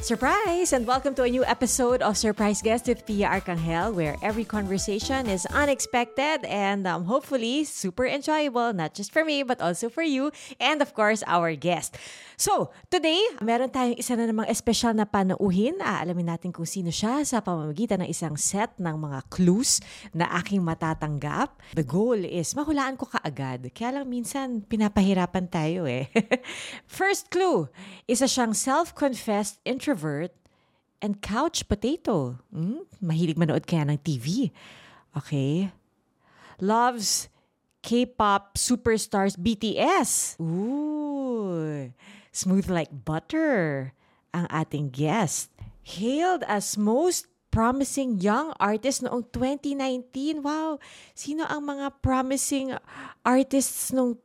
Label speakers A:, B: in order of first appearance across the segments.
A: Surprise! And welcome to a new episode of Surprise Guest with Pia Arcangel, where every conversation is unexpected and um, hopefully super enjoyable, not just for me, but also for you, and of course, our guest. So, today, meron tayong isa na namang espesyal na panauhin. Aalamin natin kung sino siya sa pamamagitan ng isang set ng mga clues na aking matatanggap. The goal is mahulaan ko kaagad. Kaya lang minsan, pinapahirapan tayo eh. First clue, isa siyang self-confessed introvert and couch potato. Hmm? Mahilig manood kaya ng TV. Okay. Loves K-pop superstars BTS. Ooh. Smooth like butter ang ating guest. Hailed as most promising young artist noong 2019. Wow! Sino ang mga promising artists noong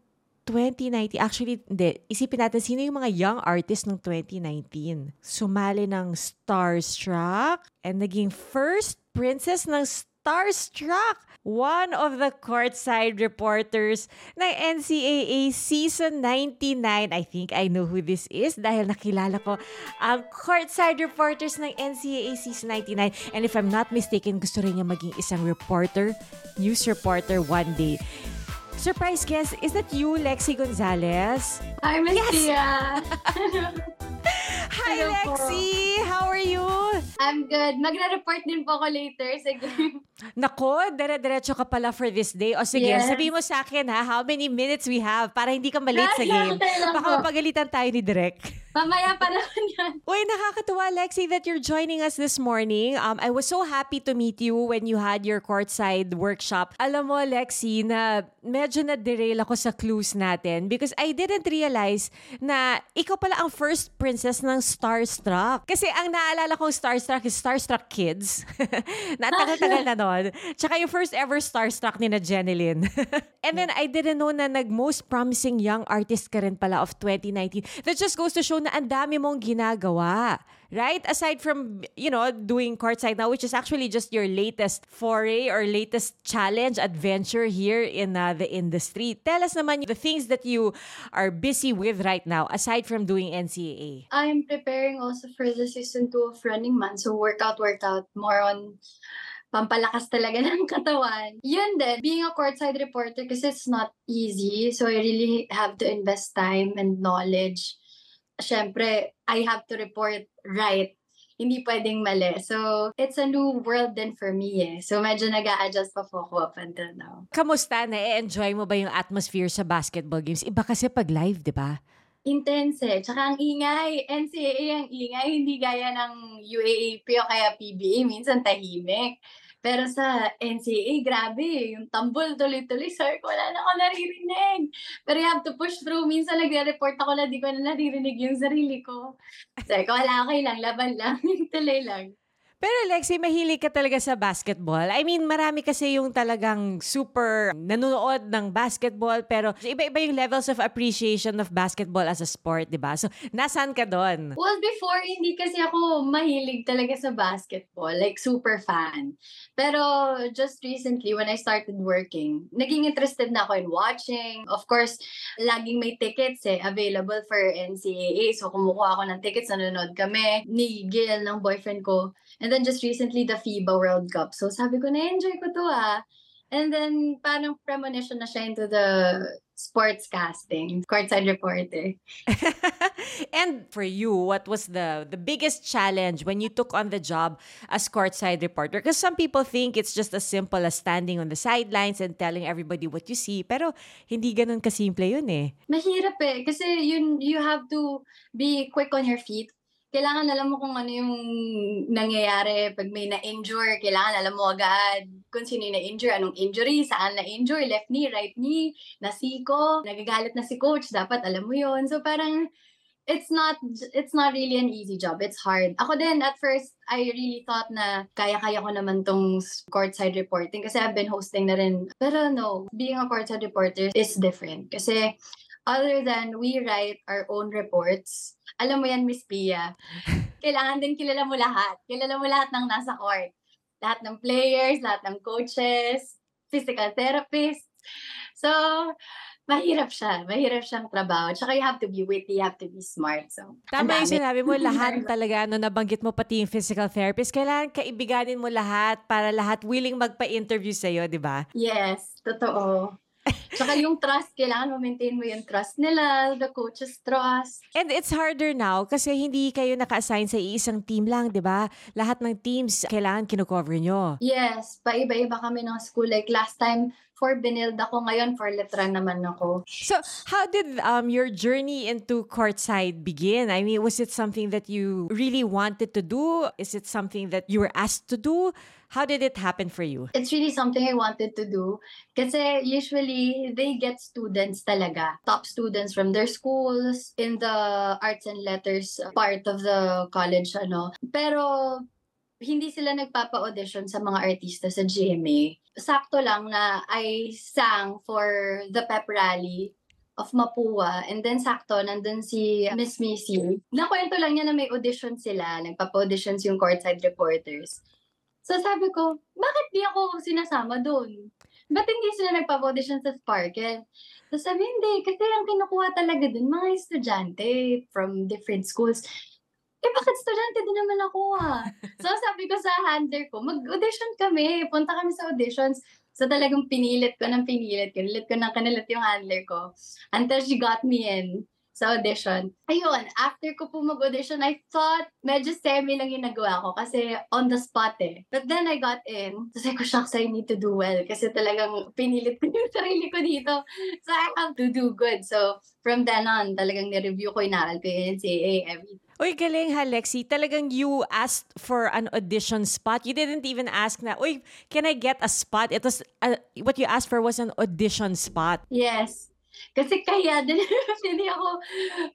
A: 2019, actually, hindi. Isipin natin, sino yung mga young artists ng 2019? Sumali ng Starstruck and naging first princess ng Starstruck. One of the courtside reporters ng NCAA Season 99. I think I know who this is dahil nakilala ko ang courtside reporters ng NCAA Season 99. And if I'm not mistaken, gusto rin niya maging isang reporter, news reporter one day. Surprise guest, is that you, Lexi Gonzalez?
B: Hi, Miss
A: Yes!
B: Tia.
A: Hi,
B: Hello po.
A: Lexi! How are you?
B: I'm good. Magre-report din po ako later. Sige.
A: Nako, dire-diretso ka pala for this day. O sige,
B: Yes.
A: sabihin mo sa akin ha, how many minutes we have para hindi ka malate sa game. Baka
B: po.
A: mapagalitan tayo ni Direk.
B: Mamaya pa naman yan.
A: Uy, nakakatuwa, Lexi, that you're joining us this morning. Um, I was so happy to meet you when you had your courtside workshop. Alam mo, Lexi, na medyo na-derail ako sa clues natin because I didn't realize na ikaw pala ang first princess ng Starstruck. Kasi ang naalala kong Starstruck is Starstruck Kids. na tagal-tagal na nun. Tsaka yung first ever Starstruck ni na Jenilyn. And then I didn't know na nag-most promising young artist ka rin pala of 2019. That just goes to show na ang dami mong ginagawa. Right? Aside from, you know, doing courtside now, which is actually just your latest foray or latest challenge, adventure here in uh, the industry. Tell us naman the things that you are busy with right now, aside from doing NCAA.
B: I'm preparing also for the season 2 of Running Man. So workout, workout. More on pampalakas talaga ng katawan. Yun din, being a courtside reporter kasi it's not easy. So I really have to invest time and knowledge. Siyempre, I have to report right. Hindi pwedeng mali. So, it's a new world din for me eh. So, medyo nag adjust pa po ako up until now.
A: Kamusta? Na-enjoy mo ba yung atmosphere sa basketball games? Iba kasi pag live, di ba?
B: Intense eh. Tsaka ang ingay. NCAA ang ingay. Hindi gaya ng UAAP o kaya PBA. Minsan tahimik. Pero sa NCAA, grabe. Yung tambol tuloy-tuloy. Sir, wala na ako naririnig. Pero you have to push through. Minsan nagre-report ako na di ko na naririnig yung sarili ko. Sir, wala okay lang. Laban lang. tuloy lang.
A: Pero Lexi, mahilig ka talaga sa basketball. I mean, marami kasi yung talagang super nanonood ng basketball pero iba-iba yung levels of appreciation of basketball as a sport, di ba? So, nasaan ka doon?
B: Well, before, hindi kasi ako mahilig talaga sa basketball. Like, super fan. Pero just recently, when I started working, naging interested na ako in watching. Of course, laging may tickets eh, available for NCAA. So, kumukuha ako ng tickets, nanonood kami ni Gil, ng boyfriend ko. And then just recently, the FIBA World Cup. So, sabi ko, na-enjoy ko to ah. And then, parang premonition na siya into the sports casting, courtside reporter.
A: and for you, what was the the biggest challenge when you took on the job as courtside reporter? Because some people think it's just as simple as standing on the sidelines and telling everybody what you see. Pero hindi ganun kasimple yun eh.
B: Mahirap eh. Kasi yun, you have to be quick on your feet. Kailangan alam mo kung ano yung nangyayari pag may na-injure. Kailangan alam mo agad kung sino yung na-injure, anong injury, saan na-injure, left knee, right knee, nasiko, nagagalit na si coach, dapat alam mo yon So parang it's not it's not really an easy job. It's hard. Ako din at first I really thought na kaya-kaya ko naman tong courtside reporting kasi I've been hosting na rin. Pero no, being a courtside reporter is different kasi other than we write our own reports, alam mo yan, Miss Pia, kailangan din kilala mo lahat. Kilala mo lahat ng nasa court. Lahat ng players, lahat ng coaches, physical therapists. So, mahirap siya. Mahirap siyang trabaho. Tsaka you have to be witty, you have to be smart. So,
A: Tama yung sinabi mo, lahat talaga, no, nabanggit mo pati yung physical therapist, kailangan kaibiganin mo lahat para lahat willing magpa-interview sa'yo, di ba?
B: Yes, totoo. Tsaka yung trust, kailangan ma-maintain mo yung trust nila, the coach's trust.
A: And it's harder now kasi hindi kayo naka-assign sa iisang team lang, di ba? Lahat ng teams, kailangan kinocover nyo.
B: Yes, paiba-iba kami ng school. Like last time, for Benilde ako, ngayon for Letran naman ako.
A: So, how did um your journey into courtside begin? I mean, was it something that you really wanted to do? Is it something that you were asked to do? How did it happen for you?
B: It's really something I wanted to do. Kasi usually, they get students talaga. Top students from their schools, in the arts and letters part of the college, ano. Pero, hindi sila nagpapa-audition sa mga artista sa GMA. Sakto lang na I sang for the pep rally of Mapua. And then sakto, nandun si Miss Missy. Nakwento lang niya na may audition sila. Nagpapa-auditions yung courtside reporters. So sabi ko, bakit di ako sinasama doon? Ba't hindi sila nagpa-audition sa Sparkle? So sabi, hindi. Kasi ang kinukuha talaga dun, mga estudyante from different schools. Eh, bakit estudyante din naman ako ah? So sabi ko sa handler ko, mag-audition kami. Punta kami sa auditions. So talagang pinilit ko ng pinilit. Kinilit ko ng kanilit yung handler ko. Until she got me in sa audition. Ayun, after ko po mag-audition, I thought medyo semi lang yung nagawa ko kasi on the spot eh. But then I got in. Tapos ko, shucks, I need to do well kasi talagang pinilit ko yung sarili ko dito. So I have to do good. So from then on, talagang ni-review ko, inaral ko yung NCAA, everything.
A: Uy, galing ha, Lexi. Talagang you asked for an audition spot. You didn't even ask na, uy, can I get a spot? It was, uh, what you asked for was an audition spot.
B: Yes. Kasi kaya din hindi ako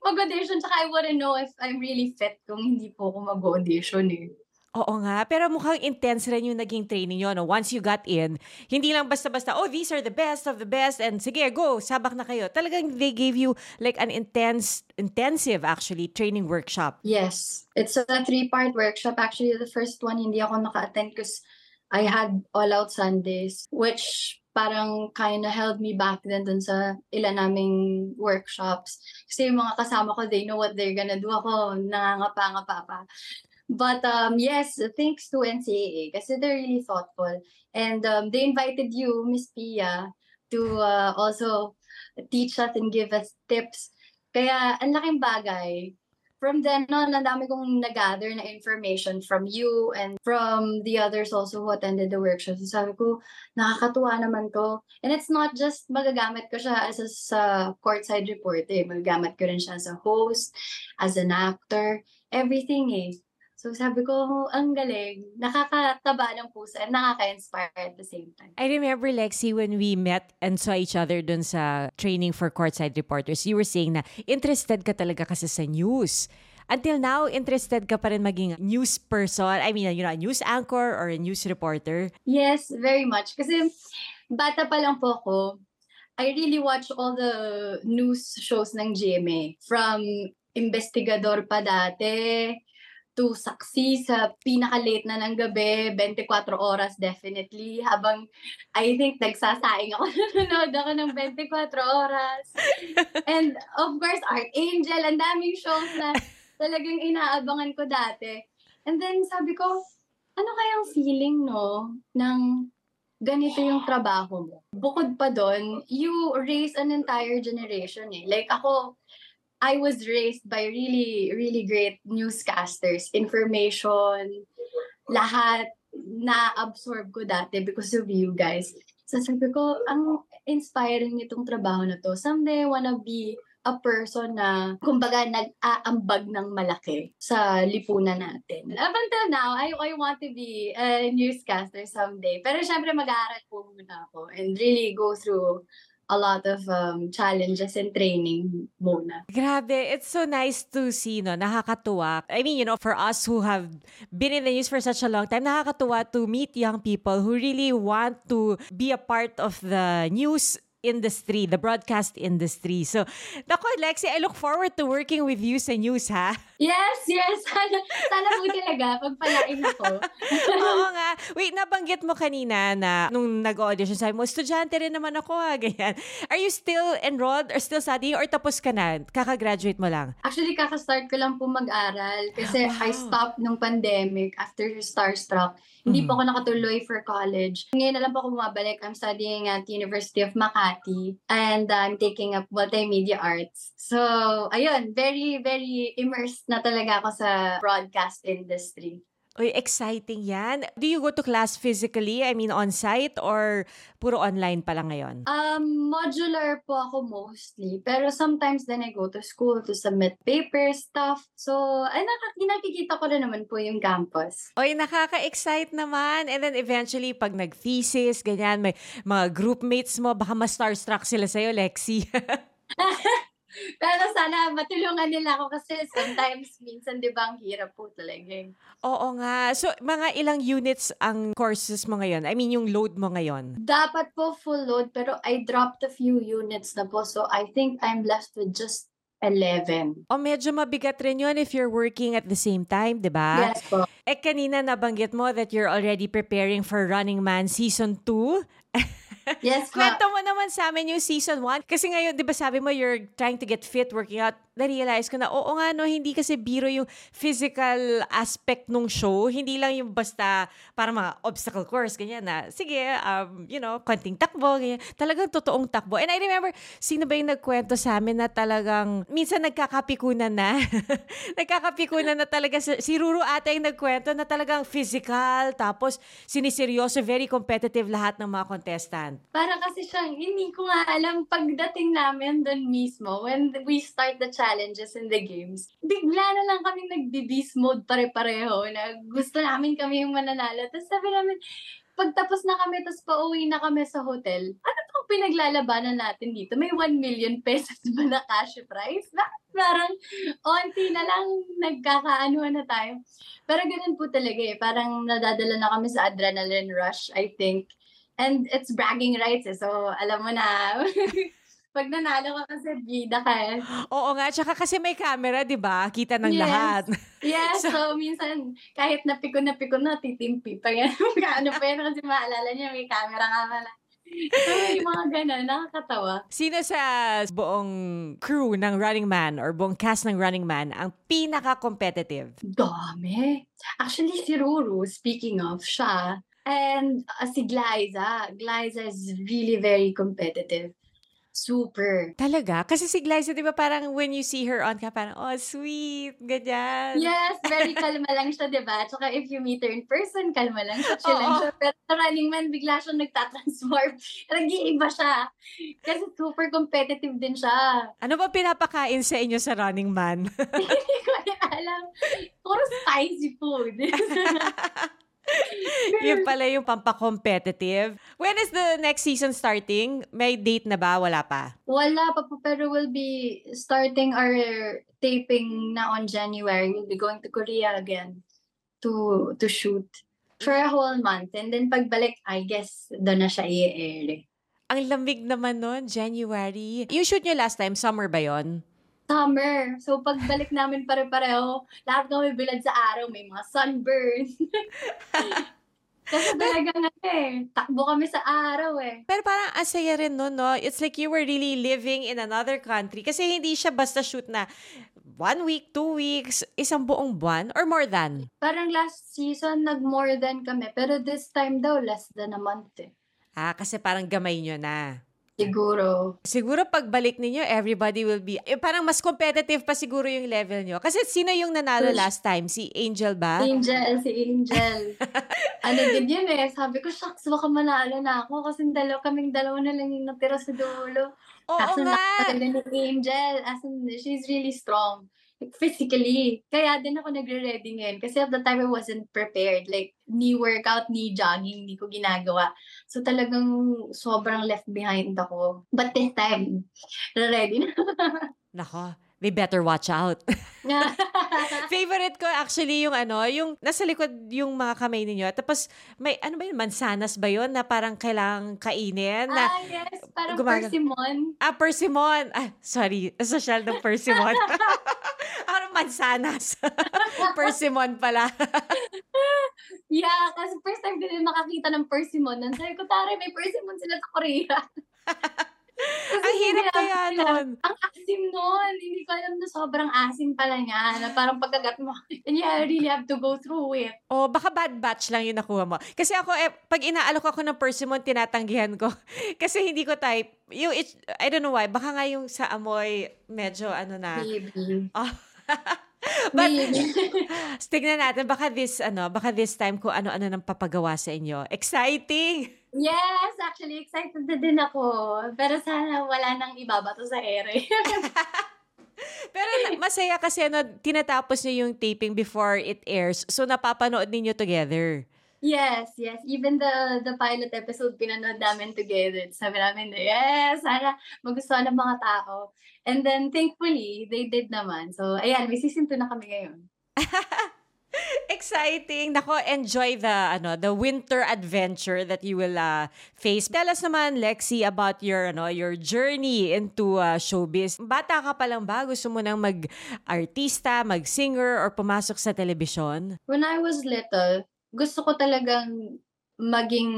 B: mag-audition. Tsaka I wanna know if I'm really fit kung hindi po ako mag-audition eh.
A: Oo nga, pero mukhang intense rin yung naging training nyo. No? Once you got in, hindi lang basta-basta, oh, these are the best of the best, and sige, go, sabak na kayo. Talagang they gave you like an intense, intensive actually, training workshop.
B: Yes. It's a three-part workshop. Actually, the first one, hindi ako naka-attend because I had all-out Sundays, which parang kind of held me back din dun sa ilan naming workshops. Kasi yung mga kasama ko, they know what they're gonna do. Ako, nangangapa-ngapa pa. But um, yes, thanks to NCAA kasi they're really thoughtful. And um, they invited you, Miss Pia, to uh, also teach us and give us tips. Kaya ang laking bagay. From then on, ang dami kong nag-gather na information from you and from the others also who attended the workshop. So sabi ko, nakakatuwa naman to. And it's not just magagamit ko siya as a sa courtside reporter. Magagamit ko rin siya as a host, as an actor, everything eh. So sabi ko, ang galing. Nakakataba ng puso and nakaka-inspire at the same time.
A: I remember, Lexi, when we met and saw each other dun sa training for courtside reporters, you were saying na interested ka talaga kasi sa news. Until now, interested ka pa rin maging news person? I mean, you know, a news anchor or a news reporter?
B: Yes, very much. Kasi bata pa lang po ako, I really watch all the news shows ng GMA. From investigador pa dati, to saksi sa pinaka-late na ng gabi, 24 oras definitely. Habang, I think, nagsasaing ako, nanonood ako ng 24 oras. And of course, Art Angel, ang daming shows na talagang inaabangan ko dati. And then sabi ko, ano kayang feeling, no, ng ganito yung trabaho mo. Bukod pa doon, you raise an entire generation eh. Like ako, I was raised by really, really great newscasters. Information, lahat na-absorb ko dati because of you guys. So sabi ko, ang inspiring nitong trabaho na to. Someday, I wanna be a person na, kumbaga, nag-aambag ng malaki sa lipunan natin. Up until now, I, I want to be a newscaster someday. Pero syempre, mag-aaral po muna ako and really go through a lot of um, challenges and training muna.
A: Grabe, it's so nice to see, no? Nakakatuwa. I mean, you know, for us who have been in the news for such a long time, nakakatuwa to meet young people who really want to be a part of the news industry, the broadcast industry. So, nako, Lexi, I look forward to working with you sa news, ha?
B: Yes, yes. Sana, sana po talaga, pagpalain ako.
A: Oo nga. Wait, nabanggit mo kanina na nung nag-audition, sabi mo, estudyante rin naman ako ha, ganyan. Are you still enrolled or still studying or tapos ka na? Kaka-graduate mo lang?
B: Actually, kakastart ko lang po mag-aral kasi
A: Wow.
B: I stopped nung pandemic after Starstruck. Hindi
A: Mhm.
B: po ako nakatuloy for college. Ngayon na lang po ako bumabalik. I'm studying at University of Makati and I'm taking up multimedia arts. So, ayun, very, very immersed na talaga ako sa broadcast industry.
A: Uy, exciting yan. Do you go to class physically? I mean, on-site or puro online pa lang ngayon?
B: Um, modular po ako mostly. Pero sometimes then I go to school to submit paper stuff. So, ay, nak- nakikita ko na naman po yung campus.
A: Uy, nakaka-excite naman. And then eventually, pag nag-thesis, ganyan, may mga groupmates mo, baka ma-starstruck sila sa'yo, Lexi.
B: Pero sana matulungan nila ako kasi sometimes, minsan, di ba, ang hirap po talaga. eh.
A: Oo nga. So, mga ilang units ang courses mo ngayon? I mean, yung load mo ngayon?
B: Dapat po full load, pero I dropped a few units na po. So, I think I'm left with just 11.
A: O medyo mabigat rin yun if you're working at the same time, di ba?
B: yes po.
A: Eh, kanina nabanggit mo that you're already preparing for Running Man Season 2.
B: Yes po.
A: Kwento mo naman sa amin yung Season 1. Kasi ngayon, di ba sabi mo, you're trying to get fit, working out. Na-realize ko na, oo nga no, hindi kasi biro yung physical aspect nung show. Hindi lang yung basta para mga obstacle course, ganyan na, sige, um, you know, konting takbo, ganyan. Talagang totoong takbo. And I remember, sino ba yung nagkwento sa amin na talagang, minsan nagkakapikunan na. nagkakapikunan na talaga. Si Ruru ata yung nagkwento na talagang physical, tapos siniseryoso, very competitive lahat ng mga contestant.
B: Para kasi siyang, hindi ko nga alam pagdating namin doon mismo, when we start the challenges and the games, bigla na lang kami nagbe-beast mode pare-pareho na gusto namin kami yung mananalo. Tapos sabi namin, pagtapos na kami, tapos pauwi na kami sa hotel, ano pang pinaglalabanan natin dito? May 1 million pesos ba na cash prize? Bakit parang onti na lang nagkakaanuhan na tayo? Pero ganun po talaga eh. Parang nadadala na kami sa adrenaline rush, I think. And it's bragging rights eh. So, alam mo na, pag nanalo ka kasi, bida ka eh.
A: Oo nga, tsaka kasi may camera, di ba? Kita ng
B: Yes.
A: lahat.
B: Yes, so, minsan, kahit napiko na piko na, titimpi pa yan. ano pa yan kasi maalala niya, may camera nga pala. So, yung mga ganun, nakakatawa.
A: Sino sa buong crew ng Running Man or buong cast ng Running Man ang pinaka-competitive?
B: Dami. Actually, si Ruru, speaking of, siya, and uh, si Glyza. Glyza is really very competitive. Super.
A: Talaga? Kasi si Glyza, di ba parang when you see her on ka, parang, oh, sweet, ganyan.
B: Yes, very kalma lang siya, di ba? Tsaka if you meet her in person, kalma lang siya, chill lang siya. Pero sa running man, bigla siyang nagtatransform. Nag-iiba siya. Kasi super competitive din siya.
A: Ano ba pinapakain sa inyo sa Running Man?
B: Hindi ko alam. Puro spicy food.
A: Yun pala yung pampa-competitive. When is the next season starting? May date na ba? Wala pa?
B: Wala pa po, pero we'll be starting our taping na on January. We'll be going to Korea again to to shoot for a whole month. And then pagbalik, I guess, doon na siya i-air.
A: Ang lamig naman nun, January. Yung shoot nyo last time, summer ba yon?
B: Summer. So pagbalik namin pare-pareho, lahat kami bilad sa araw, may mga sunburn. Kasi talaga nga eh, takbo kami sa araw eh.
A: Pero parang asaya rin nun, no? It's like you were really living in another country. Kasi hindi siya basta shoot na one week, two weeks, isang buong buwan, or more than.
B: Parang last season, nag-more than kami. Pero this time daw, less than a month eh.
A: Ah, kasi parang gamay nyo na.
B: Siguro.
A: Siguro pagbalik ninyo, everybody will be, eh, parang mas competitive pa siguro yung level nyo. Kasi sino yung nanalo last time? Si Angel ba?
B: Angel, si Angel. ano din yun eh. Sabi ko, shucks, baka manalo na ako kasi dalaw, kaming dalawa na lang yung natira sa dulo.
A: Oo
B: Kaso
A: nga.
B: napakaganda ni Angel. As in, she's really strong. Physically. Kaya din ako nagre-ready ngayon. Kasi at the time, I wasn't prepared. Like, ni workout, ni jogging, hindi ko ginagawa. So, talagang sobrang left behind ako. But this time, ready na.
A: Nako. They better watch out. Favorite ko actually yung ano, yung nasa likod yung mga kamay ninyo. Tapos may ano ba yun, mansanas ba yun na parang kailangang kainin? Na,
B: ah, yes. Parang
A: gumaga-
B: persimmon.
A: ah, persimmon. Ah, sorry. Social ng persimmon. ano mansanas? persimmon pala.
B: Yeah, kasi first time ko din makakita ng persimmon. Sabi ko, tara, may persimmon sila sa Korea. Kasi
A: Ang hirap kaya nun.
B: Ang asim nun. Hindi ko alam na sobrang asim pala niya. Na parang pagkagat mo, and you really have to go through it.
A: O, baka bad batch lang yung nakuha mo. Kasi ako, eh, pag inaalok ako ng persimmon, tinatanggihan ko. Kasi hindi ko type. Yung, it, I don't know why, baka nga yung sa amoy, medyo ano na.
B: Maybe.
A: Oh. But, tignan natin, baka this, ano, baka this time kung ano-ano nang papagawa sa inyo. Exciting!
B: yes, actually, excited na din ako. Pero sana wala nang ibabato sa ere.
A: Pero masaya kasi ano, tinatapos niyo yung taping before it airs. So, napapanood ninyo together.
B: Yes, yes. Even the the pilot episode, pinanood namin together. Sabi namin, yes, sana magustuhan ng mga tao. And then, thankfully, they did naman. So, ayan, may season 2 na kami ngayon.
A: Exciting. Nako, enjoy the ano, the winter adventure that you will uh, face. Tell us naman Lexi about your ano, your journey into uh, showbiz. Bata ka pa lang ba? Gusto mo nang mag-artista, mag-singer or pumasok sa telebisyon?
B: When I was little, gusto ko talagang maging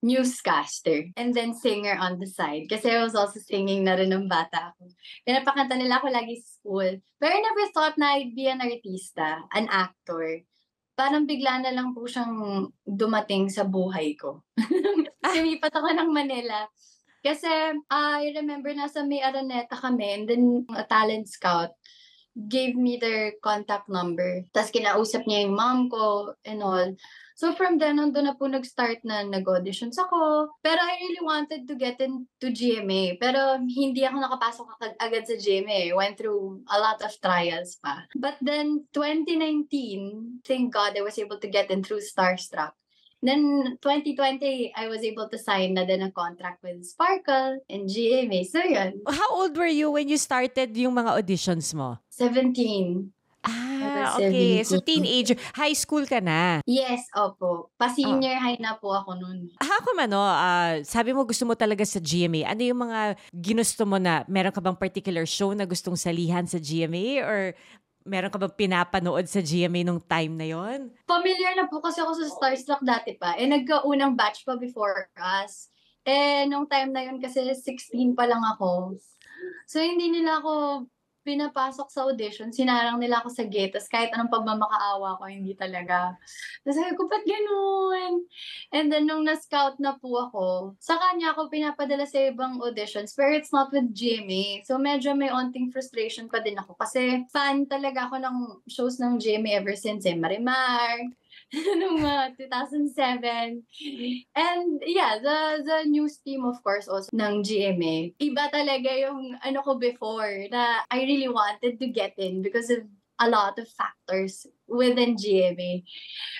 B: newscaster and then singer on the side. Kasi I was also singing na rin ng bata ako. Pinapakanta nila ako lagi sa school. Pero I never thought na I'd be an artista, an actor. Parang bigla na lang po siyang dumating sa buhay ko. Lumipat ako ng Manila. Kasi I remember nasa may Araneta kami and then a talent scout gave me their contact number. Tapos kinausap niya yung mom ko and all. So from then on, doon na po nag-start na nag-auditions ako. Pero I really wanted to get into GMA. Pero hindi ako nakapasok agad, agad sa GMA. Went through a lot of trials pa. But then 2019, thank God I was able to get in through Starstruck. Then 2020, I was able to sign na din a contract with Sparkle and GMA. So yun,
A: How old were you when you started yung mga auditions mo?
B: 17.
A: Ah, okay. So
B: 17.
A: teenager, high school ka na.
B: Yes, opo. Pa-senior high na po ako nun.
A: Ah, Ako man, no, ah, sabi mo gusto mo talaga sa GMA. Ano yung mga ginusto mo na, meron ka bang particular show na gustong salihan sa GMA? Or meron ka bang pinapanood sa GMA nung time na yon?
B: Familiar na po kasi ako sa Starstruck dati pa. Eh, nagkaunang batch pa before us. Eh, nung time na yun kasi 16 pa lang ako. So, hindi nila ako pinapasok sa audition. Sinarang nila ako sa gate. Tapos kahit anong pagmamakaawa ko, hindi talaga. Tapos sabi ko, ba't ganun? And then, nung na-scout na po ako, sa kanya ako pinapadala sa ibang auditions. Pero it's not with GMA. So, medyo may onting frustration pa din ako. Kasi fan talaga ako ng shows ng GMA ever since eh. Marimar, nung mga 2007. And yeah, the the news team of course also ng GMA. Iba talaga yung ano ko before na I really wanted to get in because of a lot of factors within GMA.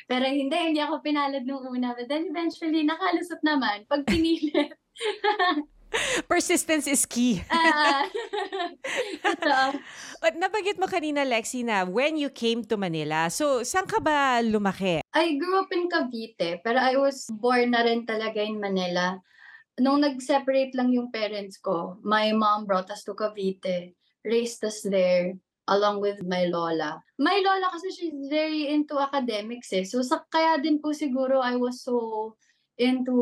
B: Pero hindi, hindi ako pinalad nung una. But then eventually, nakalusot naman. Pag pinilit.
A: Persistence is key.
B: Ah, totoo.
A: At nabanggit mo kanina, Lexi, na when you came to Manila, so saan ka ba lumaki?
B: I grew up in Cavite, pero I was born na rin talaga in Manila. Nung nag-separate lang yung parents ko, my mom brought us to Cavite, raised us there, along with my lola. My lola kasi she's very into academics eh. So sa, kaya din po siguro I was so into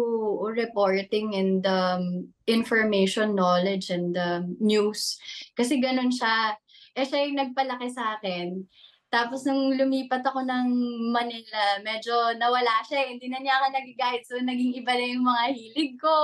B: reporting and um, information knowledge and um, news. Kasi ganun siya. Eh siya yung nagpalaki sa akin. Tapos nung lumipat ako ng Manila, medyo nawala siya. eh. Hindi na niya ako nag-guide. So naging iba na yung mga hilig ko.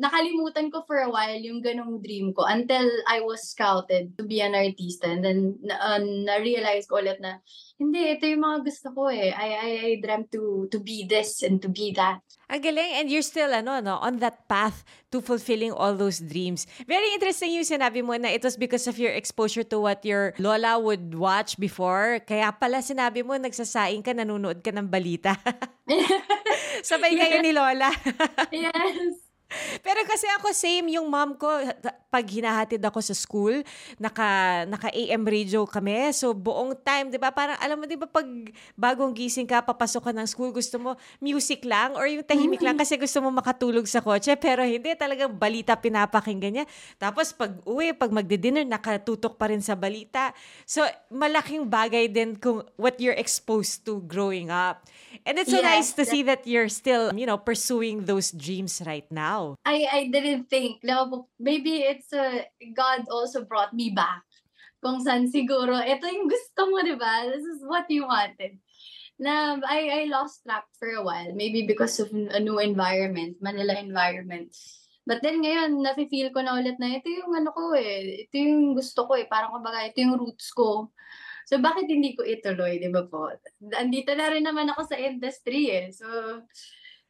B: Nakalimutan ko for a while yung ganong dream ko until I was scouted to be an artist. And then uh, na-realize ko ulit na, hindi, ito yung mga gusto ko eh. I, I, I dreamt to, to be this and to be that.
A: Ang galing, and you're still ano, no, on that path to fulfilling all those dreams. Very interesting yung sinabi mo na it was because of your exposure to what your lola would watch before. Kaya pala sinabi mo, nagsasaing ka, nanonood ka ng balita. Sabay kayo ni lola.
B: yes.
A: Pero kasi ako same yung mom ko pag hinahatid ako sa school, naka naka AM radio kami. So buong time, 'di ba? Parang alam mo 'di ba pag bagong gising ka, papasok ka ng school, gusto mo music lang or yung tahimik lang kasi gusto mo makatulog sa kotse, pero hindi talagang balita pinapakinggan niya. Tapos pag uwi, pag magdi-dinner, nakatutok pa rin sa balita. So malaking bagay din kung what you're exposed to growing up. And it's so yes, nice to see that you're still, you know, pursuing those dreams right now.
B: I I didn't think. No, maybe it's uh, God also brought me back. Kung saan siguro, ito yung gusto mo, di ba? This is what you wanted. Na I, I lost track for a while. Maybe because of a new environment, Manila environment. But then ngayon, nafe-feel ko na ulit na ito yung ano ko eh. Ito yung gusto ko eh. Parang kumbaga, ito yung roots ko. So, bakit hindi ko ituloy, di ba po? Andito na rin naman ako sa industry eh. So,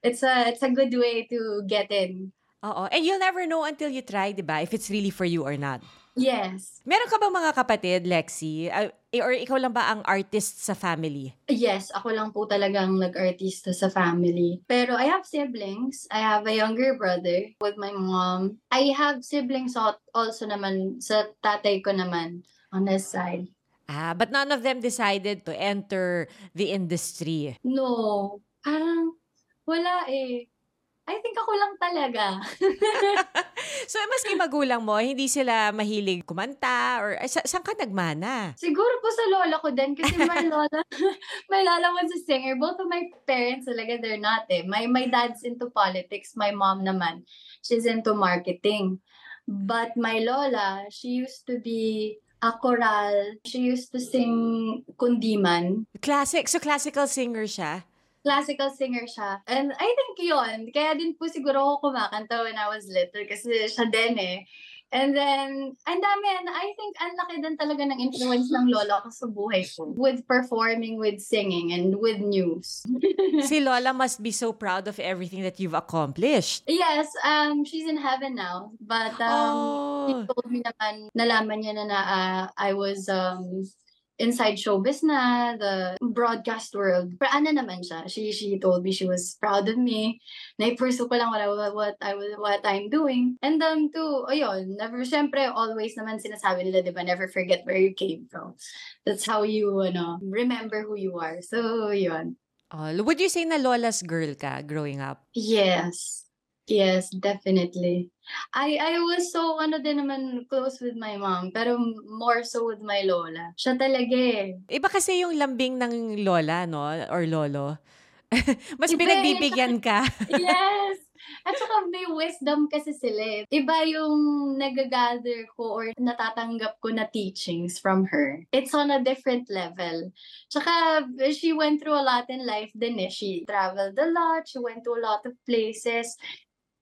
B: it's a, it's a good way to get in.
A: Oo. And you'll never know until you try, di ba? If it's really for you or not.
B: Yes.
A: Meron ka ba mga kapatid, Lexi? Uh, or ikaw lang ba ang artist sa family?
B: Yes, ako lang po talagang nag-artista sa family. Pero I have siblings. I have a younger brother with my mom. I have siblings also naman sa tatay ko naman on his side.
A: Ah, but none of them decided to enter the industry.
B: No, parang wala eh. I think ako lang talaga.
A: so, maski magulang mo, hindi sila mahilig kumanta or sa, saan ka nagmana?
B: Siguro po sa lola ko din kasi my lola, my lola was a singer. Both of my parents talaga, they're not eh. My, my dad's into politics. My mom naman, she's into marketing. But my lola, she used to be a choral. She used to sing kundiman.
A: Classic. So, classical singer siya?
B: Classical singer siya. And I think yon Kaya din po siguro ako kumakanta when I was little kasi siya din eh. And then, ang dami, and I think ang laki din talaga ng influence ng lola ko sa buhay ko. With performing, with singing, and with news.
A: si Lola must be so proud of everything that you've accomplished.
B: Yes, um, she's in heaven now. But um, oh. she told me naman, nalaman niya na na uh, I was um, inside showbiz na, the broadcast world. Pero ano naman siya, she, she told me she was proud of me. Na-pursue ko lang what, I, what, I, what I'm doing. And um, to, ayun, never, syempre, always naman sinasabi nila, di ba, never forget where you came from. That's how you, ano, remember who you are. So, yun.
A: Uh, would you say na lola's girl ka growing up?
B: Yes. Yes, definitely. I I was so ano din naman close with my mom, pero more so with my lola. Siya talaga eh.
A: Iba kasi yung lambing ng lola, no? Or lolo. Mas Iba pinagbibigyan ka.
B: yes. At saka may wisdom kasi sila eh. Iba yung nagagather ko or natatanggap ko na teachings from her. It's on a different level. Tsaka she went through a lot in life din eh. She traveled a lot. She went to a lot of places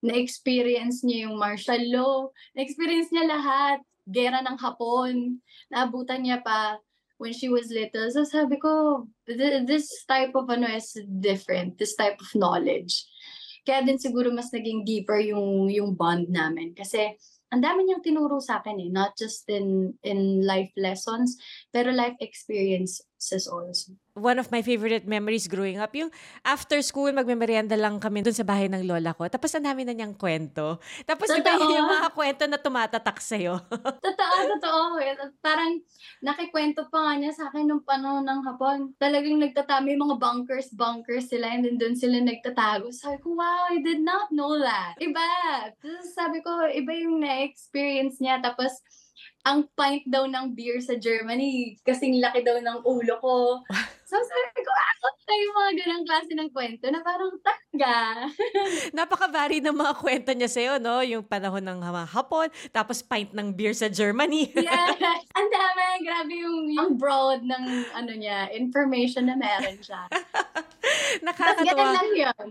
B: na-experience niya yung martial law, na-experience niya lahat, gera ng Hapon, naabutan niya pa when she was little. So sabi ko, this type of ano is different, this type of knowledge. Kaya din siguro mas naging deeper yung yung bond namin. Kasi ang dami niyang tinuro sa akin eh, not just in in life lessons, pero life experiences also
A: one of my favorite memories growing up, yung after school, magmemeryenda lang kami dun sa bahay ng lola ko. Tapos ang dami na niyang kwento. Tapos totoo. iba yung mga kwento na tumatatak sa'yo.
B: totoo, totoo. Parang nakikwento pa nga niya sa akin nung panahon ng hapon. Talagang nagtatami mga bunkers, bunkers sila and then dun sila nagtatago. Sabi ko, wow, I did not know that. Iba. Tapos sabi ko, iba yung na-experience niya. Tapos ang pint daw ng beer sa Germany, kasing laki daw ng ulo ko. So sabi ko, ah, ano yung mga ganang klase ng kwento na parang taga.
A: Napaka-vary ng mga kwento niya sa'yo, no? Yung panahon ng hapon, tapos pint ng beer sa Germany.
B: yes. Ang dami. Grabe yung, yung broad ng ano niya, information na meron siya.
A: Nakakatawa.
B: Tapos lang yun.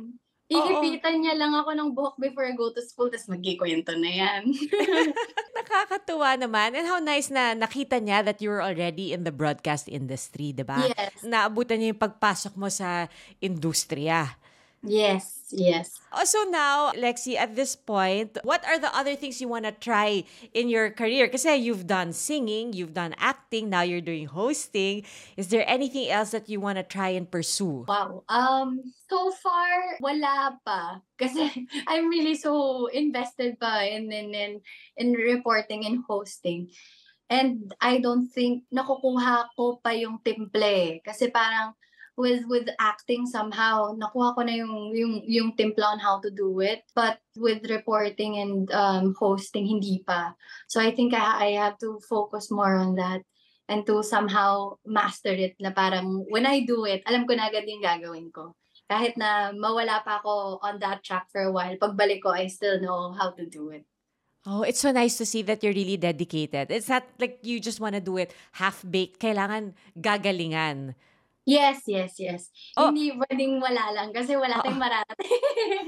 B: Iipitan niya lang ako ng buhok before I go to school, tapos magkikwento na yan.
A: Nakakatuwa naman. And how nice na nakita niya that you were already in the broadcast industry, di ba?
B: Yes.
A: Naabutan niya yung pagpasok mo sa industriya.
B: Yes, yes.
A: Oh, so now, Lexi, at this point, what are the other things you want to try in your career? Kasi you've done singing, you've done acting, now you're doing hosting. Is there anything else that you want to try and pursue?
B: Wow. Um, so far, wala pa. Kasi I'm really so invested pa in, in, in, in reporting and hosting. And I don't think nakukuha ko pa yung timple. Kasi parang with with acting somehow nakuha ko na yung yung yung timpla on how to do it but with reporting and um, hosting hindi pa so i think I, I have to focus more on that and to somehow master it na parang when I do it alam ko na agad yung gagawin ko kahit na mawala pa ako on that track for a while pagbalik ko I still know how to do it
A: Oh, it's so nice to see that you're really dedicated. It's not like you just want to do it half-baked. Kailangan gagalingan.
B: Yes, yes, yes.
A: Oh.
B: Hindi pwedeng wala lang kasi wala tayong mararating.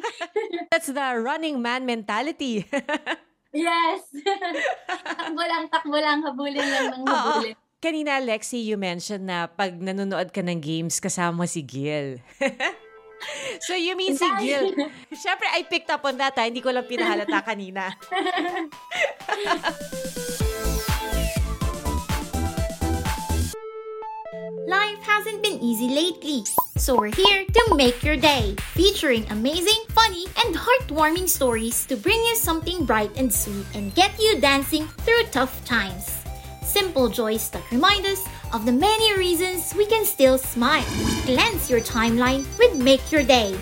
A: That's the running man mentality.
B: yes. takbo lang, takbo lang, habulin lang ng habulin.
A: Kanina, Lexi, you mentioned na pag nanonood ka ng games, kasama si Gil. so you mean si Gil? Siyempre, I picked up on that. Ha? Hindi ko lang pinahalata kanina.
C: Life hasn't been easy lately, so we're here to make your day, featuring amazing, funny, and heartwarming stories to bring you something bright and sweet and get you dancing through tough times. Simple joys that remind us of the many reasons we can still smile. Cleanse your timeline with Make Your Day.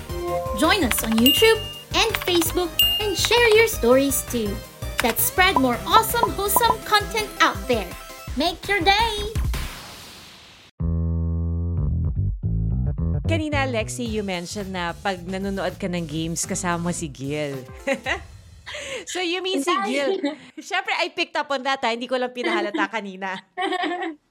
C: Join us on YouTube and Facebook and share your stories too. Let's spread more awesome, wholesome content out there. Make your day!
A: Kanina, Lexi, you mentioned na pag nanonood ka ng games, kasama si Gil. so you mean si Gil? Siyempre, I picked up on that. Ha? Hindi ko lang pinahalata kanina.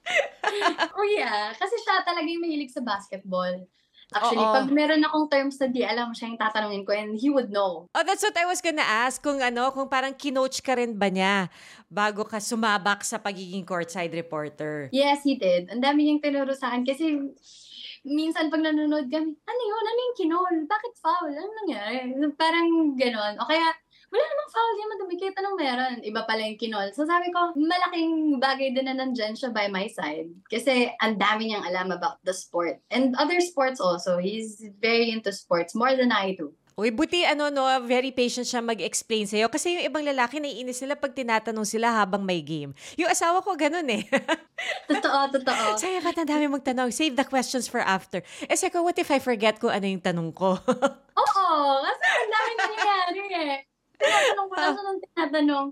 B: oh yeah, kasi siya talaga yung mahilig sa basketball. Actually,
A: Oo.
B: pag meron akong terms na di alam, siya yung tatanungin ko and he would know.
A: Oh, that's what I was gonna ask. Kung ano, kung parang kinoach ka rin ba niya bago ka sumabak sa pagiging courtside reporter?
B: Yes, he did. Ang dami niyang tinuro sa akin kasi minsan pag nanonood kami, ano yun? Ano yung kinol? Bakit foul? Ano nangyari? Parang ganon. O kaya, wala namang foul yan, madumikit. Anong meron? Iba pala yung kinol. So sabi ko, malaking bagay din na nandyan siya by my side. Kasi ang dami niyang alam about the sport. And other sports also. He's very into sports, more than I do.
A: Uy, buti ano no, very patient siya mag-explain sa'yo. Kasi yung ibang lalaki, naiinis sila pag tinatanong sila habang may game. Yung asawa ko, ganun eh.
B: Totoo, totoo.
A: Sa'yo ba't ang dami magtanong? Save the questions for after. Eh, ko, what if I forget kung ano yung tanong ko?
B: Oo, kasi ang dami nangyayari eh. Tinatanong ko lang siya ng tinatanong.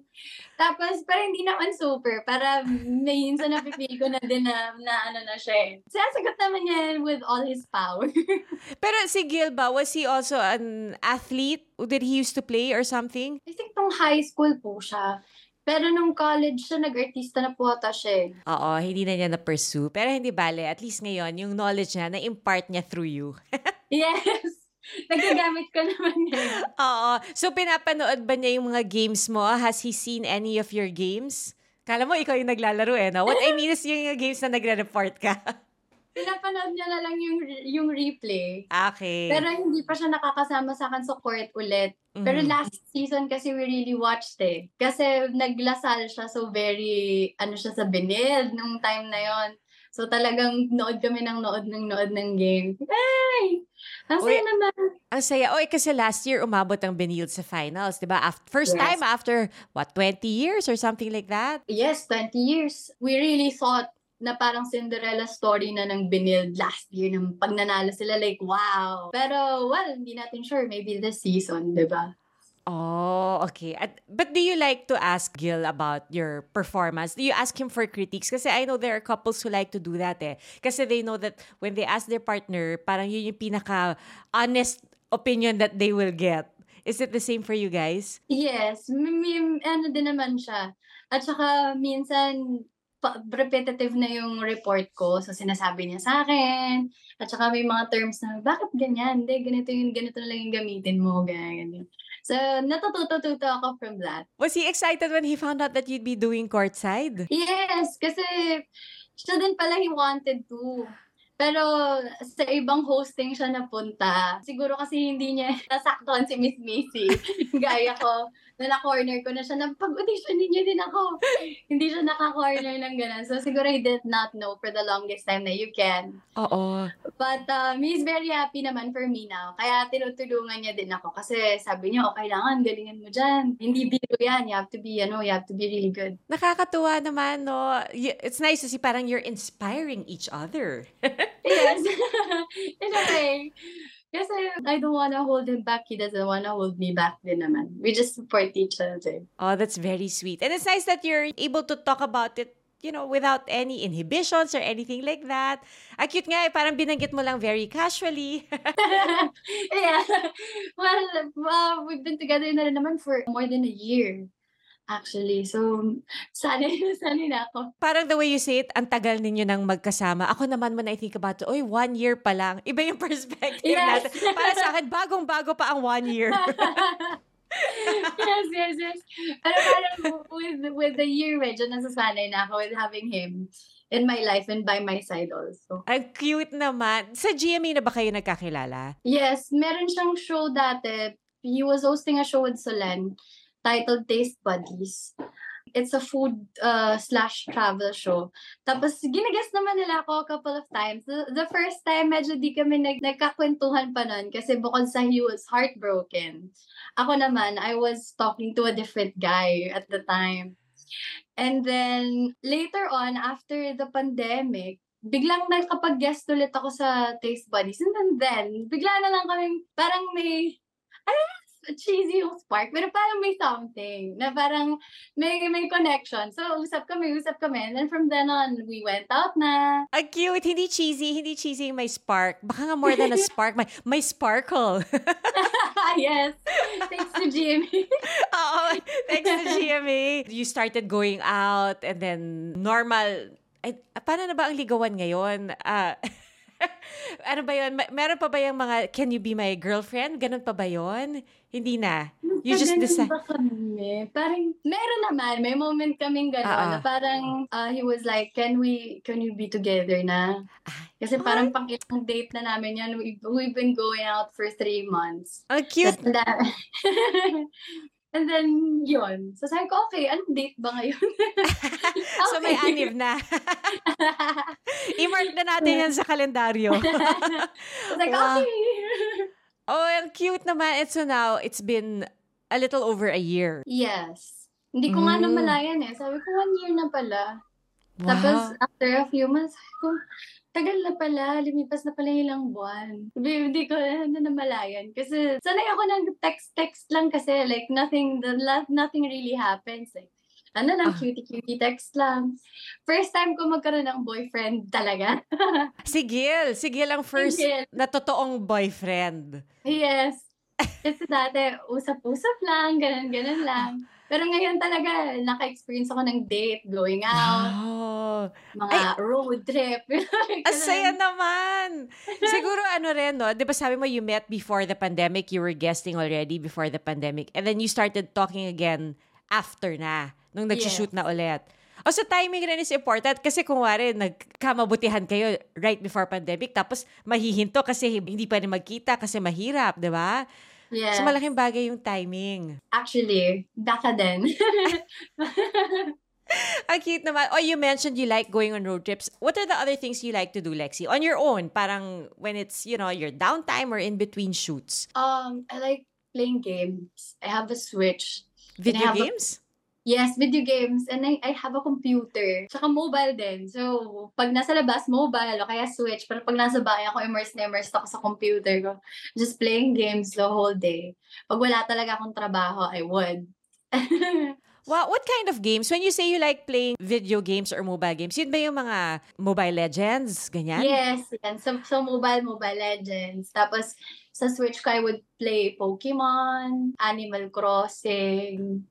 B: Tapos, pero hindi naman super. Para may minsan napipili ko na din na, na ano na siya eh. Sinasagot naman niya with all his power.
A: Pero si Gil ba, was he also an athlete? Did he used to play or something?
B: I think nung high school po siya. Pero nung college siya, nag-artista na po ata siya eh.
A: Oo, hindi na niya na-pursue. Pero hindi bale, at least ngayon, yung knowledge niya, na-impart niya through you.
B: Yes! Nagagamit ko naman yun.
A: Oo. So, pinapanood ba niya yung mga games mo? Has he seen any of your games? Kala mo, ikaw yung naglalaro eh, no? What I mean is yung games na nagre-report ka.
B: Pinapanood niya na lang yung, yung replay.
A: Okay.
B: Pero hindi pa siya nakakasama sa akin sa court ulit. Pero
A: Mhm.
B: last season kasi we really watched eh. Kasi naglasal siya so very, ano siya sa binid nung time na yon. So talagang nood kami ng nood ng nood ng game. Ay! Ang saya naman.
A: Ang saya. Oy, kasi last year, umabot ang Benilde sa finals, di ba? Af- first
B: Yes.
A: time after, what, 20 years or something like that?
B: Yes, 20 years. We really thought na parang Cinderella story na ng Binild last year nang pag nanalo sila like wow. Pero well, hindi natin sure maybe this season, 'di ba?
A: Oh, okay. At, but do you like to ask Gil about your performance? Do you ask him for critiques? Kasi I know there are couples who like to do that eh. Kasi they know that when they ask their partner, parang yun yung pinaka-honest opinion that they will get. Is it the same for you guys?
B: Yes, may- ano din naman siya. At saka minsan repetitive na yung report ko. So sinasabi niya sa akin. At saka may mga terms na, bakit ganyan? Hindi, ganito yung, ganito na lang yung gamitin mo. Ganyan, ganyan. So natututo-tuto ako from that.
A: Was he excited when he found out that you'd be doing courtside?
B: Yes, kasi siya din pala he wanted to. Pero sa ibang hosting siya napunta. Siguro kasi hindi niya nasaktuhan si Miss Missy. Gaya ko, na na-corner ko na siya na pag-audition niyo din ako. hindi siya naka-corner ng ganun. So siguro he did not know for the longest time na you can.
A: Oo.
B: But um, he's very happy naman for me now. Kaya tinutulungan niya din ako. Kasi sabi niya, oh, kailangan, galingan mo dyan. Hindi biro yan. You have to be, ano, you have to be really good.
A: Nakakatuwa naman, no? It's nice to see parang you're inspiring each other.
B: yes. In a way. Kasi I don't wanna hold him back. He doesn't wanna hold me back din naman. We just support each other.
A: Oh, that's very sweet. And it's nice that you're able to talk about it, you know, without any inhibitions or anything like that. Ang cute nga, eh, parang binanggit mo lang very casually.
B: yeah. Well, uh, we've been together na rin naman for more than a year. Actually. So, sanay na sanay na ako.
A: parang the way you say it, ang tagal ninyo nang magkasama. Ako naman when I think about it, oy, one year pa lang. Iba yung perspective
B: Yes.
A: natin. Para sa akin, bagong-bago pa ang one year.
B: yes, yes, yes. Pero parang with, with the year, medyo nasasanay na ako with having him in my life and by my side also.
A: ang cute naman. Sa GMA na ba kayo nagkakilala?
B: Yes, meron siyang show dati. He was hosting a show with Solen titled Taste Buddies. It's a food uh, slash travel show. Tapos, ginagas naman nila ako a couple of times. The, the first time, medyo di kami nag, nagkakwentuhan pa nun kasi bukod sa he was heartbroken. Ako naman, I was talking to a different guy at the time. And then, later on, after the pandemic, biglang nakapag-guest ulit ako sa Taste Buddies. And then bigla na lang kami, parang may, ano cheesy yung spark, pero parang may something na parang may may connection. So, usap kami, usap kami. And then from then on, we went out na.
A: Ang cute. Hindi cheesy. Hindi cheesy yung may spark. Baka nga more than a spark. May, may sparkle.
B: yes. Thanks to Jimmy.
A: Oo. Thanks to GMA. You started going out and then normal. Ay, paano na ba ang ligawan ngayon? Ah, ano ba yun? Meron pa ba yung mga, can you be my girlfriend? Ganun pa ba yun? Hindi na. You just
B: Ganun
A: decide.
B: ba kami? Parang, meron naman. May moment kaming gano'n
A: ah.
B: na parang uh, he was like, can we, can we be together na? Kasi parang pang ilang date na namin yan. We've, we've been going out for three months.
A: Ang cute.
B: Then, and then, yun. So sabi ko, okay, anong date ba ngayon?
A: So may
B: Okay.
A: anib na. I-mark na natin yan sa kalendaryo.
B: I was like,
A: Wow.
B: okay.
A: Oh, ang cute naman. And so now, it's been a little over a year.
B: Yes. Hindi ko nga
A: Mm.
B: namalayan eh. Sabi ko, one year na pala. Tapos, after a few months, sabi ko, tagal na pala, lumipas na pala ilang buwan. Hindi, hindi ko na namalayan. Kasi, sanay ako ng text-text lang kasi, like, nothing, the, nothing really happens. Like, ano lang,
A: Ah.
B: cutie-cutie text lang. First time ko magkaroon ng boyfriend talaga.
A: Si Gil. Si Gil ang first
B: Gil.
A: na totoong boyfriend.
B: yes. Kasi dati, usap-usap lang, ganun-ganun lang. Pero ngayon talaga, naka-experience ako ng date, going out,
A: Wow.
B: mga road trip.
A: Ang saya naman. Siguro ano rin, no? Di ba sabi mo you met before the pandemic, you were guesting already before the pandemic, and then you started talking again after na, nung nag-shoot na ulit. O sa timing rin is important kasi kung wari, nagkamabutihan kayo right before pandemic, tapos mahihinto kasi hindi pa rin magkita kasi mahirap, di ba?
B: Yeah.
A: So malaking bagay yung timing.
B: Actually, baka din.
A: Ang cute naman. Oh, you mentioned you like going on road trips. What are the other things you like to do, Lexi? On your own, parang when it's, you know, your downtime or in between shoots.
B: um, I like playing games. I have a Switch.
A: Video
B: have a-
A: games?
B: Yes, video games. And I, I have a computer. Tsaka mobile din. So, pag nasa labas, mobile o kaya Switch. Pero pag nasa bahay ako, immersed na immersed ako sa computer ko. Just playing games the whole day. Pag wala talaga akong trabaho, I would.
A: Wow, what kind of games? When you say you like playing video games or mobile games, yun ba yung mga Mobile Legends? Ganyan?
B: Yes, yan. So, so mobile, Mobile Legends. Tapos, sa Switch ko, I would play Pokemon, Animal Crossing,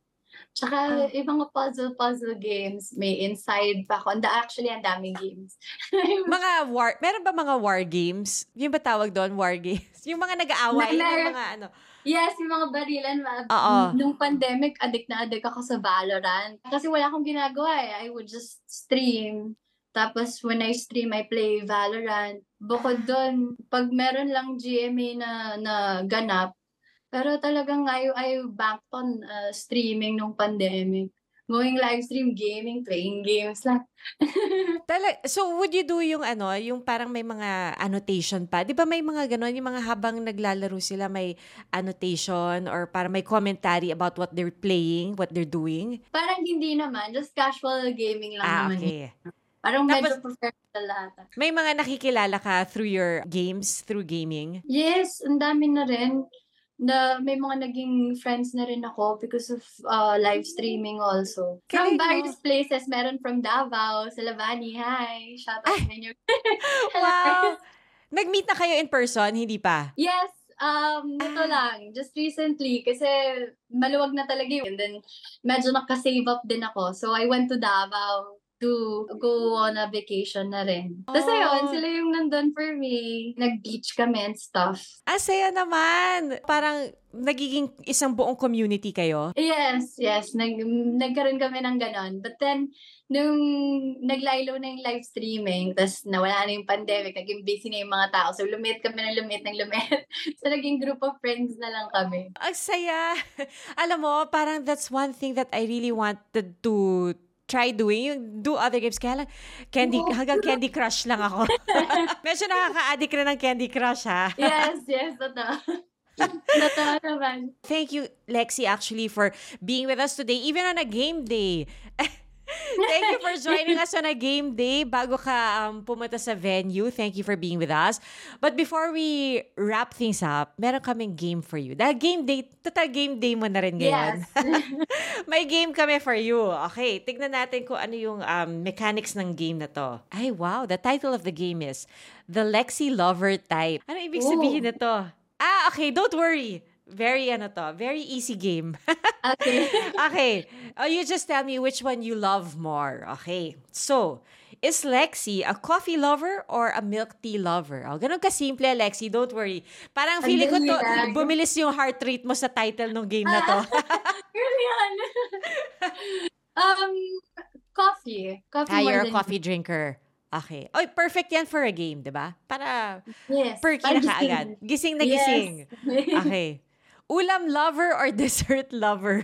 B: tsaka yung mga puzzle-puzzle games. May Inside pa ako. Anda, actually, ang daming games.
A: Mga war, meron ba mga war games? Yung ba tawag doon, war games? Yung mga nag-aaway, yung mga ano.
B: yes, yung mga barilan.
A: Oo.
B: Nung pandemic, addict na addict ako sa Valorant. Kasi wala akong ginagawa eh. I would just stream. Tapos when I stream, I play Valorant. Bukod doon, pag meron lang GMA na, na ganap, pero talagang I, I backed on uh, streaming nung pandemic. Going live stream, gaming, playing games lang.
A: Tala- so, would you do yung ano, yung parang may mga annotation pa? Di ba may mga ganon, yung mga habang naglalaro sila, may annotation or para may commentary about what they're playing, what they're doing?
B: Parang hindi naman, just casual gaming lang
A: Ah,
B: naman.
A: okay.
B: Parang
A: Tapos-
B: medyo professional lahat.
A: May mga nakikilala ka through your games, through gaming?
B: Yes, ang dami na rin. Na may mga naging friends na rin ako because of uh, live streaming also. From
A: mo.
B: various places. Meron from Davao, sa Lavani. Hi! Shout out sa inyo.
A: Wow! Nag-meet na kayo in person, hindi pa?
B: Yes, um,
A: Ah.
B: ito lang. Just recently, kasi maluwag na talaga yun. And then, medyo nakasave up din ako. So, I went to Davao to go on a vacation na rin. Tapos
A: Oh.
B: ayun, sila yung nandun for me. Nag-beach kami and stuff.
A: Ah, saya naman! Parang nagiging isang buong community kayo.
B: Yes, yes. Nag, nagkaroon kami ng ganon. But then, nung naglaylo na yung live streaming, tapos nawala na yung pandemic, naging busy na yung mga tao. So, lumit kami ng lumit ng lumit. so, naging group of friends na lang kami.
A: Ang saya! Alam mo, parang that's one thing that I really wanted to try doing, yung do other games. Kaya lang, candy,
B: Oo.
A: hanggang Candy Crush lang ako. Medyo nakaka-addict rin ng Candy Crush, ha?
B: Yes, yes, totoo. totoo naman.
A: Thank you, Lexi, actually, for being with us today, even on a game day. Thank you for joining us on a game day bago ka um, pumunta sa venue. Thank you for being with us. But before we wrap things up, meron kaming game for you. Dahil game day, total game day mo na rin ngayon.
B: Yes.
A: May game kami for you. Okay, tignan natin kung ano yung um, mechanics ng game na to. Ay, wow. The title of the game is The Lexi Lover Type. Ano ibig sabihin
B: Ooh.
A: nito? Ah, okay. Don't worry. Very ano to. Very easy game.
B: Okay.
A: okay. Oh, you just tell me which one you love more. Okay. So, is Lexi a coffee lover or a milk tea lover? Oh, ganun ka-simple, Lexi. Don't worry. Parang
B: Ang
A: feeling ko to,
B: lang.
A: bumilis yung heart rate mo sa title ng game na to.
B: Girl, yan. um, coffee. Coffee
A: ah, you're a coffee drinker. Okay. Oy, perfect yan for a game, di ba? Para
B: Yes.
A: perky na kaagad. Gising na
B: Yes.
A: gising. Okay. Ulam lover or dessert lover?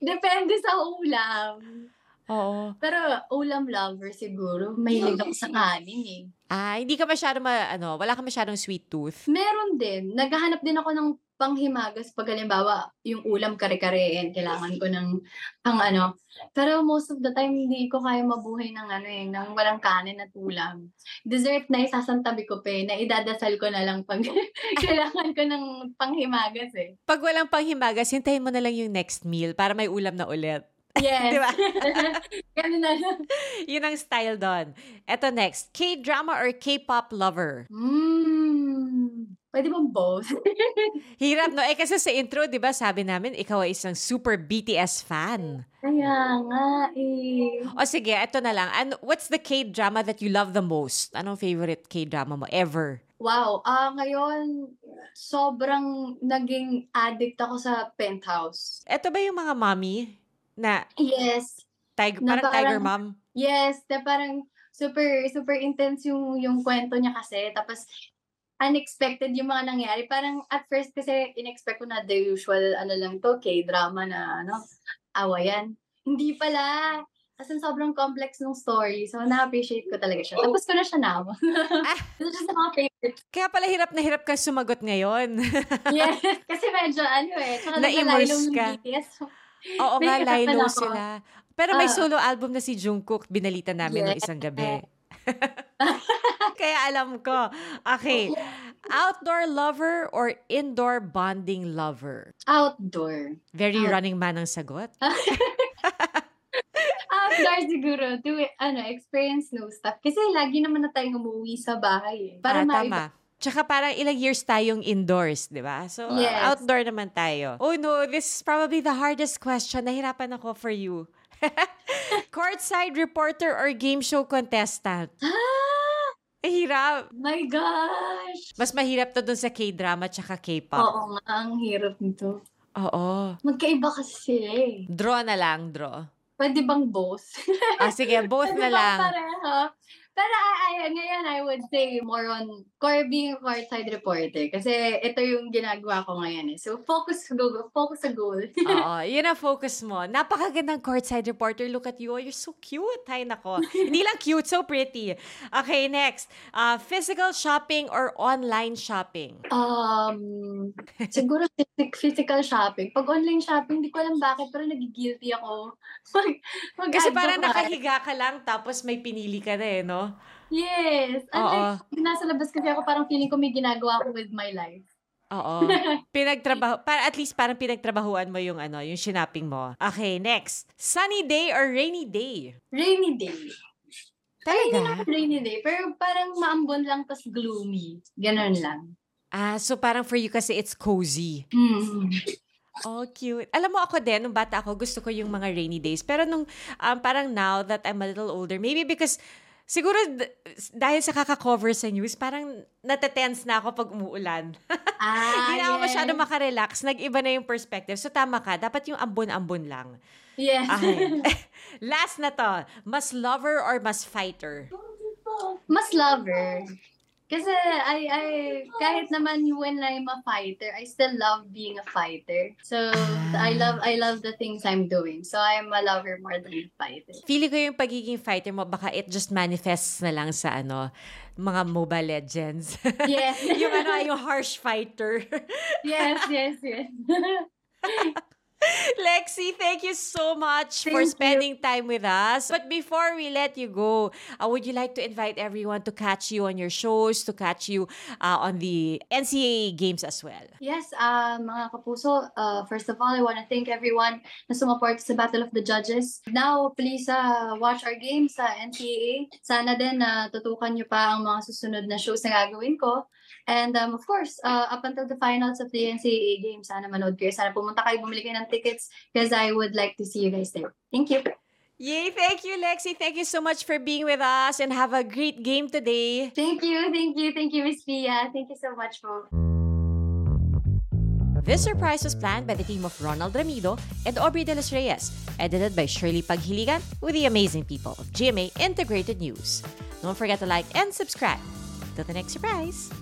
B: Depende sa ulam.
A: Oo.
B: Pero ulam lover siguro. Mahilig ako sa kanin eh.
A: Ah, hindi ka masyado ma, ano, wala ka masyadong sweet tooth.
B: Meron din. Naghahanap din ako ng panghimagas pag halimbawa yung ulam kare-karein. Kailangan ko ng pang ano. Pero most of the time, hindi ko kaya mabuhay ng ano eh, ng walang kanin at ulam. Dessert na isasantabi ko pa eh, na idadasal ko na lang pag kailangan ko ng panghimagas eh.
A: Pag walang panghimagas, hintayin mo na lang yung next meal para may ulam na ulit.
B: Yes.
A: Di ba?
B: Ganun na lang.
A: Yun ang style doon. Eto next, K-drama or K-pop lover?
B: Mm, pwede bang both?
A: Hirap, no? Eh, kasi sa intro, di ba, sabi namin, ikaw ay isang super BTS fan.
B: Kaya nga eh.
A: O sige, eto na lang. And what's the K-drama that you love the most? Anong favorite K-drama mo ever?
B: Wow, ah ngayon sobrang naging addict ako sa Penthouse.
A: Eto ba yung mga mommy na
B: Yes.
A: tiger,
B: Na
A: parang
B: parang-
A: tiger mom?
B: Yes, na parang super super intense yung yung kwento niya kasi tapos unexpected yung mga nangyari. Parang at first kasi inexpect ko na the usual ano lang to, K-drama na ano, awayan. Hindi pala. Kasi sobrang complex ng story. So, na-appreciate ko talaga siya. Tapos ko na siya now. Ito siya sa mga favorites.
A: Kaya pala hirap na hirap ka sumagot ngayon.
B: Yes. Kasi medyo ano eh. Tsaka
A: Na-immerse ka.
B: BTS.
A: Oo nga, Lilo
B: ako.
A: sila. Pero may
B: Ah.
A: solo album na si Jungkook, binalita namin nung
B: Yes.
A: isang gabi. Kaya alam ko. Okay. Outdoor lover or indoor bonding lover?
B: Outdoor.
A: Very
B: Out-
A: running man ang sagot.
B: Outdoor siguro. To, ano, experience new stuff. Kasi lagi naman na tayong umuwi sa bahay eh. Para
A: ah,
B: maiba-
A: tama. Tsaka parang ilang years tayong indoors, di ba? So, uh,
B: Yes.
A: outdoor naman tayo. Oh no, this is probably the hardest question. Nahirapan ako for you. Courtside reporter or game show contestant?
B: Ah!
A: Hirap.
B: My gosh!
A: Mas mahirap to dun sa K-drama tsaka K-pop.
B: Oo nga, ang hirap nito.
A: Oo.
B: Magkaiba kasi sila eh.
A: Draw na lang, draw.
B: Pwede bang both?
A: Ah, sige, both
B: Pwede
A: na lang.
B: pareho? Pero I, I, ngayon, I would say more on core being a courtside reporter. Kasi ito yung ginagawa ko ngayon eh. So, focus go, focus sa goal.
A: Oo, yun ang focus mo. Napakagandang courtside reporter. Look at you. Oh, you're so cute. Hay nako. Hindi lang cute, so pretty. Okay, next. Uh, physical shopping or online shopping?
B: Um, siguro phys- physical shopping. Pag online shopping, hindi ko alam bakit, pero nagigilty ako. Pag, pag
A: Kasi parang nakahiga ka lang tapos may pinili ka na eh, no?
B: Yes. And
A: Oo.
B: nasa labas kasi ako, parang feeling ko may ginagawa ako with my life.
A: Oo. Pinagtrabaho, para at least parang pinagtrabahuan mo yung ano, yung shinaping mo. Okay, next. Sunny day or rainy day?
B: Rainy day. Ay, hindi
A: Talaga?
B: naman rainy day. Pero parang maambon lang, tas gloomy. Ganon lang.
A: Ah, so parang for you kasi it's cozy.
B: Hmm.
A: Oh, cute. Alam mo ako din, nung bata ako, gusto ko yung mga rainy days. Pero nung um, parang now that I'm a little older, maybe because siguro dahil sa kaka-cover sa news, parang natatense na ako pag umuulan.
B: Ah,
A: Hindi na ako
B: yes.
A: masyado makarelax. Nag-iba na yung perspective. So tama ka, dapat yung ambon-ambon lang.
B: Yes.
A: Okay. Last na to. Mas lover or mas fighter?
B: Mas lover. Kasi I, I, kahit naman when I'm a fighter, I still love being a fighter. So, I love, I love the things I'm doing. So, I'm a lover more than a fighter.
A: Feeling ko yung pagiging fighter mo, baka it just manifests na lang sa ano, mga Mobile Legends.
B: Yes.
A: yung ano, yung harsh fighter.
B: yes, yes, yes.
A: Lexi, thank you so much for
B: Thank you.
A: spending time with us. But before we let you go, uh, would you like to invite everyone to catch you on your shows, to catch you uh, on the NCAA games as well?
B: Yes, uh, mga kapuso, uh, first of all, I want to thank everyone na sumaport sa Battle of the Judges. Now, please uh, watch our games sa NCAA. Sana din na tutukan nyo pa ang mga susunod na shows na gagawin ko. And um, of course, uh, up until the finals of the NCAA games, sana manood kayo. Sana pumunta kayo, bumili kayo ng tickets because I would like to see you guys there. Thank you.
A: Yay, thank you, Lexi. Thank you so much for being with us and have a great game today.
B: Thank you, thank you, thank you, Miss Pia. Thank you so much po.
A: This surprise was planned by the team of Ronald Ramido and Aubrey De Los Reyes, edited by Shirley Paghiligan with the amazing people of GMA Integrated News. Don't forget to like and subscribe. Till the next surprise.